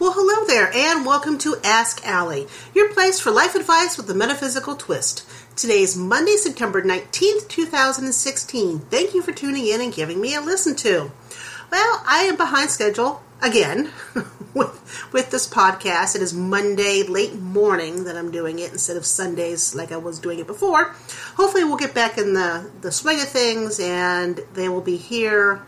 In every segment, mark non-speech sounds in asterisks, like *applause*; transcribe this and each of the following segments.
Well, hello there, and welcome to Ask Allie, your place for life advice with a metaphysical twist. Today is Monday, September 19th, 2016. Thank you for tuning in and giving me a listen to. Well, I am behind schedule again *laughs* with, with this podcast. It is Monday late morning that I'm doing it instead of Sundays like I was doing it before. Hopefully, we'll get back in the, the swing of things and they will be here.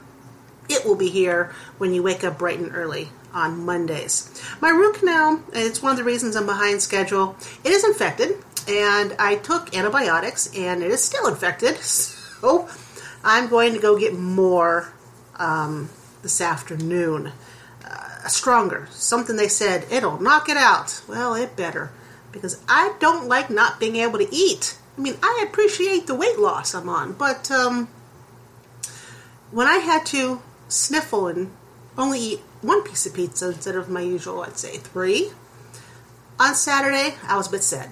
It will be here when you wake up bright and early on Mondays. My root canal, it's one of the reasons I'm behind schedule. It is infected, and I took antibiotics, and it is still infected. *laughs* So I'm going to go get more um, this afternoon. Uh, stronger. Something they said, it'll knock it out. Well, it better. Because I don't like not being able to eat. I mean, I appreciate the weight loss I'm on, but um, when I had to sniffle and only eat one piece of pizza instead of my usual, I'd say three. On Saturday, I was a bit sad.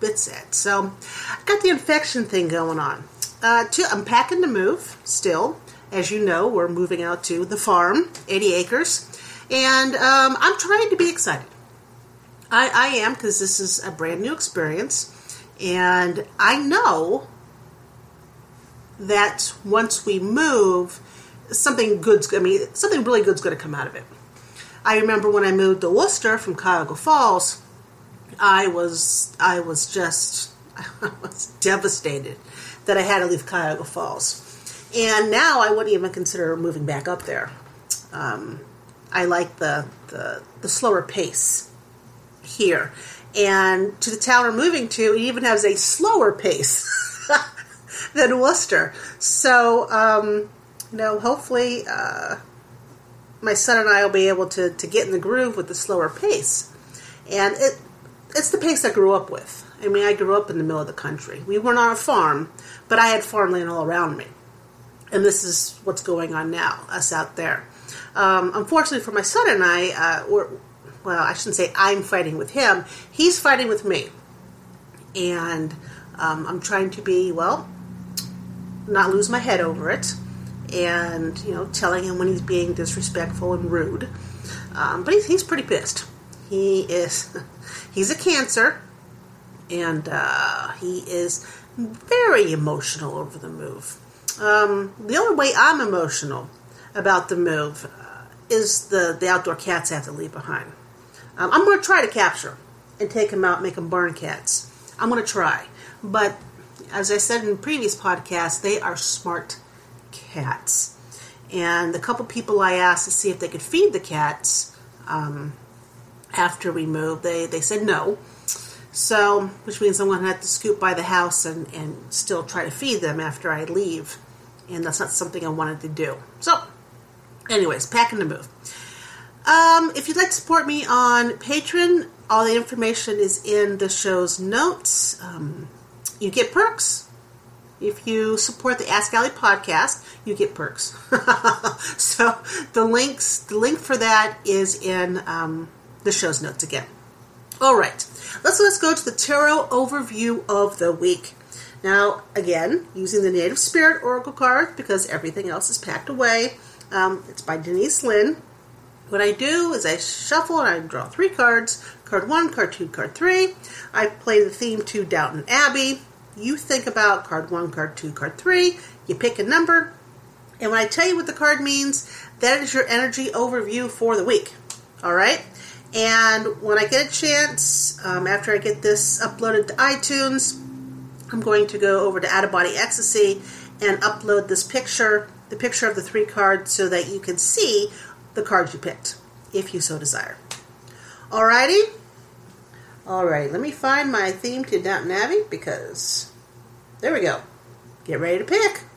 Bit sad. So, I got the infection thing going on. Uh, to, I'm packing to move still. As you know, we're moving out to the farm, 80 acres. And um, I'm trying to be excited. I, I am because this is a brand new experience. And I know that once we move, something good's I mean something really good's going to come out of it. I remember when I moved to Wooster from Cuyahoga Falls, I was I was just *laughs* I was devastated that I had to leave Cuyahoga Falls, and now I wouldn't even consider moving back up there. Um, I like the, the the slower pace here, and to the town we're moving to, it even has a slower pace *laughs* than Wooster. So. Um, you know, hopefully uh, my son and I will be able to, to get in the groove with the slower pace. And it it's the pace I grew up with. I mean, I grew up in the middle of the country. We weren't on a farm, but I had farmland all around me. And this is what's going on now, us out there. Um, unfortunately for my son and I, uh, we're, well, I shouldn't say I'm fighting with him. He's fighting with me. And um, I'm trying to be, well, not lose my head over it and you know telling him when he's being disrespectful and rude. Um, but he's, he's pretty pissed. He is *laughs* he's a cancer, and uh, he is very emotional over the move. Um, the only way I'm emotional about the move uh, is the the outdoor cats I have to leave behind. Um, I'm going to try to capture them and take them out, make them barn cats. I'm going to try, but as I said in previous podcasts, they are smart cats. And the couple people I asked to see if they could feed the cats um, after we moved, they, they said no. So, which means I'm going to have to scoop by the house and, and still try to feed them after I leave. And that's not something I wanted to do. So, anyways, packing to move. Um, if you'd like to support me on Patreon, all the information is in the show's notes. Um, you get perks if you support the Ask Allie podcast, you get perks. *laughs* so the links, the link for that is in um, the show's notes again. All right, let's let's go to the tarot overview of the week. Now, again, using the Native Spirit Oracle card because everything else is packed away. Um, it's by Denise Linn. What I do is I shuffle and I draw three cards card one, card two, card three. I play the theme to Downton Abbey you think about card one, card two, card three, you pick a number, and when I tell you what the card means, that is your energy overview for the week. All right? And when I get a chance, um, after I get this uploaded to iTunes, I'm going to go over to Out of Body Ecstasy and upload this picture, the picture of the three cards, so that you can see the cards you picked, if you so desire. All Alrighty? Alright, let me find my theme to Downton Abbey because there we go. Get ready to pick.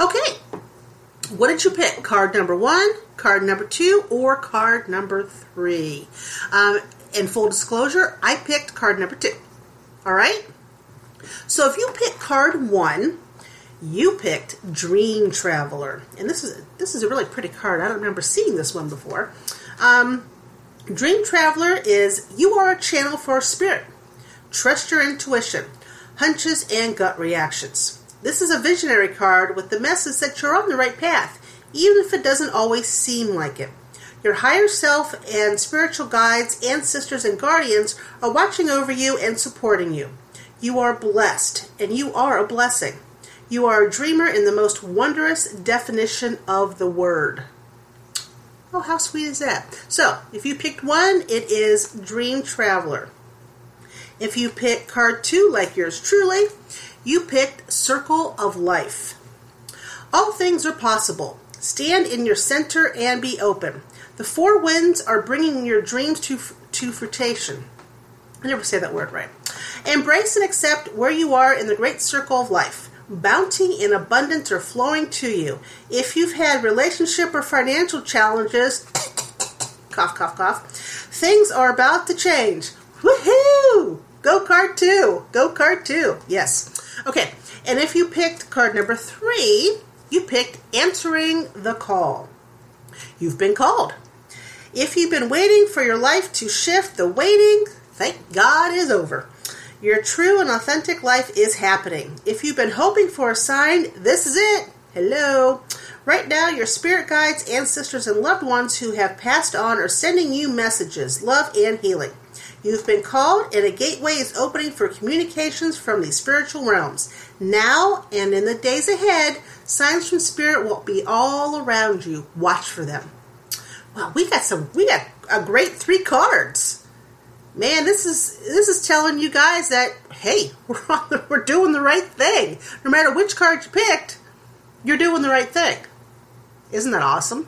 Okay, what did you pick? Card number one, card number two, or card number three? Um, in full disclosure, I picked card number two. All right? So if you pick card one, you picked Dream Traveler, and this is this is a really pretty card. I don't remember seeing this one before. Um, Dream Traveler is you are a channel for spirit. Trust your intuition, hunches, and gut reactions. This is a visionary card with the message that you're on the right path, even if it doesn't always seem like it. Your higher self and spiritual guides, ancestors, and guardians are watching over you and supporting you. You are blessed, and you are a blessing. You are a dreamer in the most wondrous definition of the word. Oh, how sweet is that? So, if you picked one, it is Dream Traveler. If you pick card two, like yours truly, you picked Circle of Life. All things are possible. Stand in your center and be open. The four winds are bringing your dreams to, to fruition. I never say that word right. Embrace and accept where you are in the great circle of life. Bounty and abundance are flowing to you. If you've had relationship or financial challenges, cough, cough, cough, things are about to change. Woohoo! Go card two. Go card two. Yes. Okay. And if you picked card number three, you picked answering the call. You've been called. If you've been waiting for your life to shift, the waiting, thank God, is over. Your true and authentic life is happening. If you've been hoping for a sign, this is it. Hello. Right now, your spirit guides, ancestors, and loved ones who have passed on are sending you messages, love, and healing. You've been called, and a gateway is opening for communications from the spiritual realms. Now and in the days ahead, signs from spirit will be all around you. Watch for them. Wow, we got some. We got a great three cards. Man, this is this is telling you guys that hey, *laughs* we're the, we're doing the right thing. No matter which card you picked, you're doing the right thing. Isn't that awesome?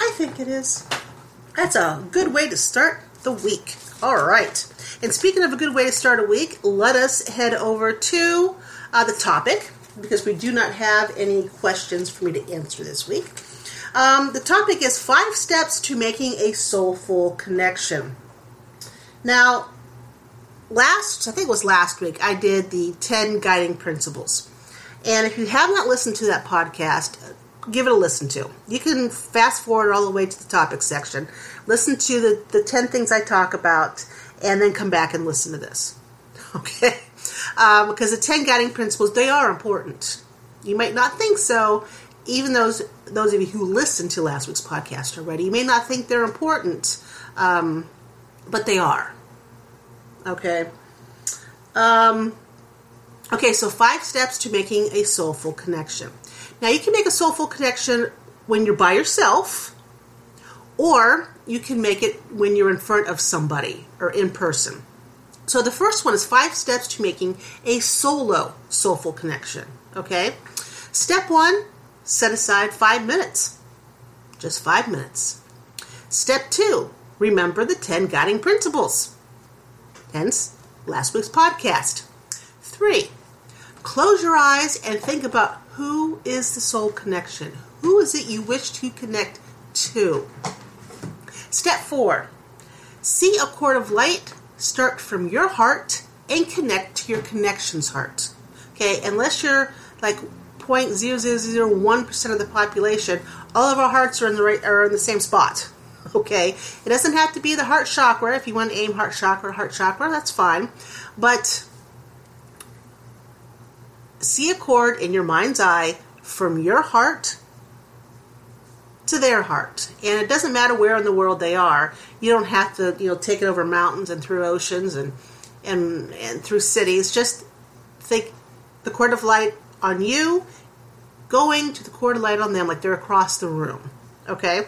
I think it is. That's a good way to start the week. All right. And speaking of a good way to start a week, let us head over to uh, the topic because we do not have any questions for me to answer this week. Um, the topic is five steps to making a soulful connection. Now, last, I think it was last week, I did the 10 guiding principles. And if you have not listened to that podcast, give it a listen to. You can fast forward all the way to the topic section, listen to the, the 10 things I talk about, and then come back and listen to this. *laughs* Okay? Um, because the 10 guiding principles, they are important. You might not think so, even those those of you who listened to last week's podcast already, you may not think they're important, um, but they are. Okay. Um, okay, so five steps to making a soulful connection. Now, you can make a soulful connection when you're by yourself, or you can make it when you're in front of somebody or in person. So, the first one is five steps to making a solo soulful connection. Okay? Step one set aside five minutes. Just five minutes. Step two, remember the 10 guiding principles. Hence, last week's podcast. Three, close your eyes and think about who is the soul connection. Who is it you wish to connect to? Step four, see a cord of light start from your heart and connect to your connection's heart. Okay, unless you're like 0.0001% of the population, all of our hearts are in the right are in the same spot. *laughs* Okay, it doesn't have to be the heart chakra. If you want to aim heart chakra, heart chakra, that's fine. But see a cord in your mind's eye from your heart to their heart, and it doesn't matter where in the world they are. You don't have to, you know, take it over mountains and through oceans and and and through cities. Just think the cord of light on you going to the cord of light on them like they're across the room. Okay?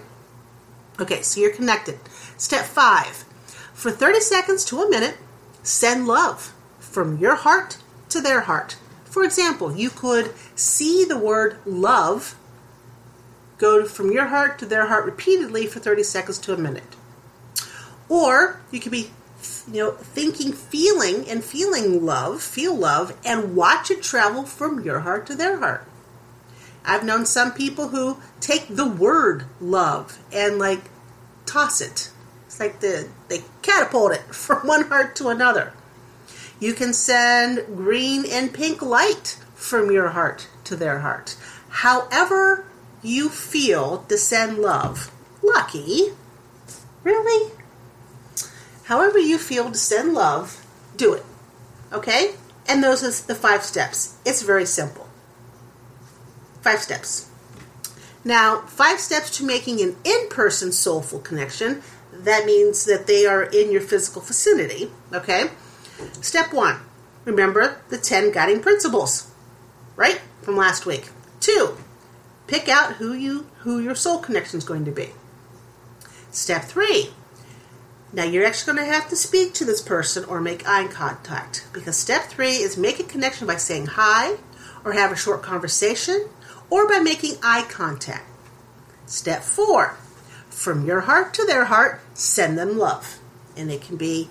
Okay, so you're connected. Step five for 30 seconds to a minute, send love from your heart to their heart. For example, you could see the word love go from your heart to their heart repeatedly for 30 seconds to a minute. Or you could be you know thinking feeling and feeling love, feel love and watch it travel from your heart to their heart. I've known some people who take the word love and like toss it It's like the, they catapult it *laughs* from one heart to another. You can send green and pink light from your heart to their heart. However, you feel to send love. Lucky. Really? However, you feel to send love, do it. Okay? And those are the five steps. It's very simple. Five steps. Now, five steps to making an in person soulful connection. That means that they are in your physical vicinity. Okay? Step one remember the 10 guiding principles, right? From last week. Two, pick out who you who your soul connection is going to be. Step three. Now you're actually going to have to speak to this person or make eye contact because step three is make a connection by saying hi or have a short conversation or by making eye contact. Step four, from your heart to their heart, send them love. And it can be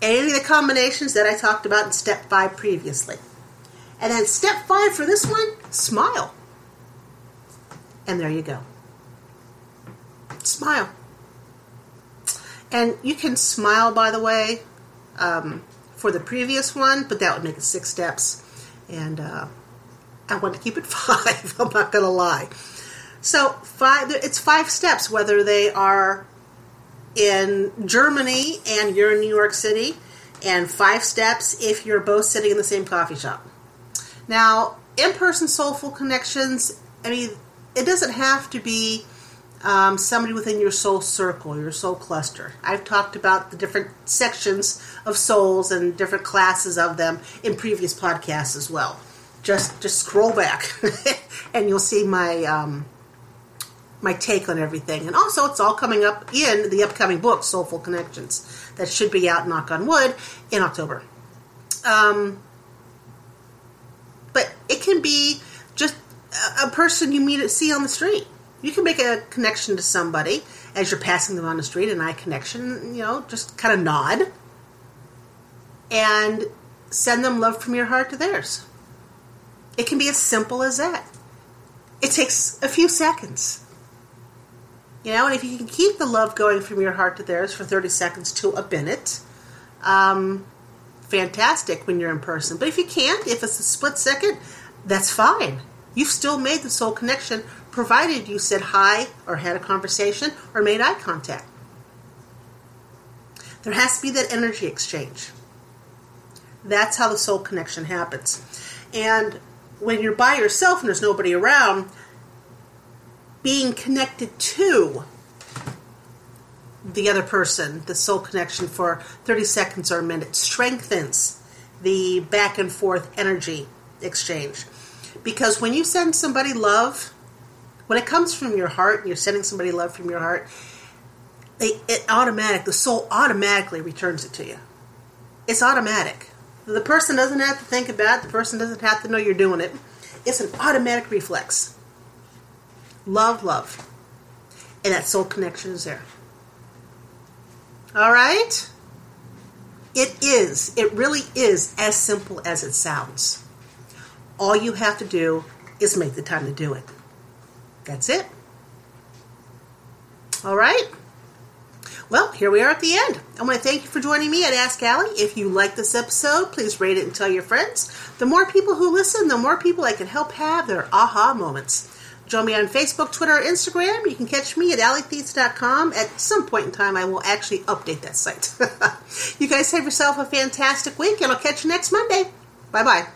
any of the combinations that I talked about in step five previously. And then step five for this one, smile. And there you go. Smile. And you can smile, by the way, um, for the previous one, but that would make it six steps. And uh, I want to keep it *laughs* five. I'm not going to lie. So five. It's five steps, whether they are in Germany and you're in New York City, and five steps if you're both sitting in the same coffee shop. Now, in-person soulful connections. I mean, it doesn't have to be um, somebody within your soul circle, your soul cluster. I've talked about the different sections of souls and different classes of them in previous podcasts as well just just scroll back *laughs* and you'll see my um, my take on everything. And also, it's all coming up in the upcoming book, Soulful Connections, that should be out, knock on wood, in October. Um, but it can be just a, person you meet at see on the street. You can make a connection to somebody as you're passing them on the street, an eye connection, you know, just kind of nod and send them love from your heart to theirs. It can be as simple as that. It takes a few seconds. You know, and if you can keep the love going from your heart to theirs for 30 seconds to a minute, um, fantastic when you're in person. But if you can't, if it's a split second, that's fine. You've still made the soul connection, provided you said hi or had a conversation or made eye contact. There has to be that energy exchange. That's how the soul connection happens. And when you're by yourself and there's nobody around, being connected to the other person, the soul connection for 30 seconds or a minute, strengthens the back and forth energy exchange. Because when you send somebody love, when it comes from your heart and you're sending somebody love from your heart, they, it automatic, the soul automatically returns it to you. It's automatic. The person doesn't have to think about it, the person doesn't have to know you're doing it. It's an automatic reflex. Love, love. And that soul connection is there. All right? It is, it really is as simple as it sounds. All you have to do is make the time to do it. That's it. All right? Well, here we are at the end. I want to thank you for joining me at Ask Allie. If you like this episode, please rate it and tell your friends. The more people who listen, the more people I can help have their aha moments. Join me on Facebook, Twitter, Instagram. You can catch me at alleytheats.com. At some point in time, I will actually update that site. *laughs* you guys have yourself a fantastic week, and I'll catch you next Monday. Bye bye.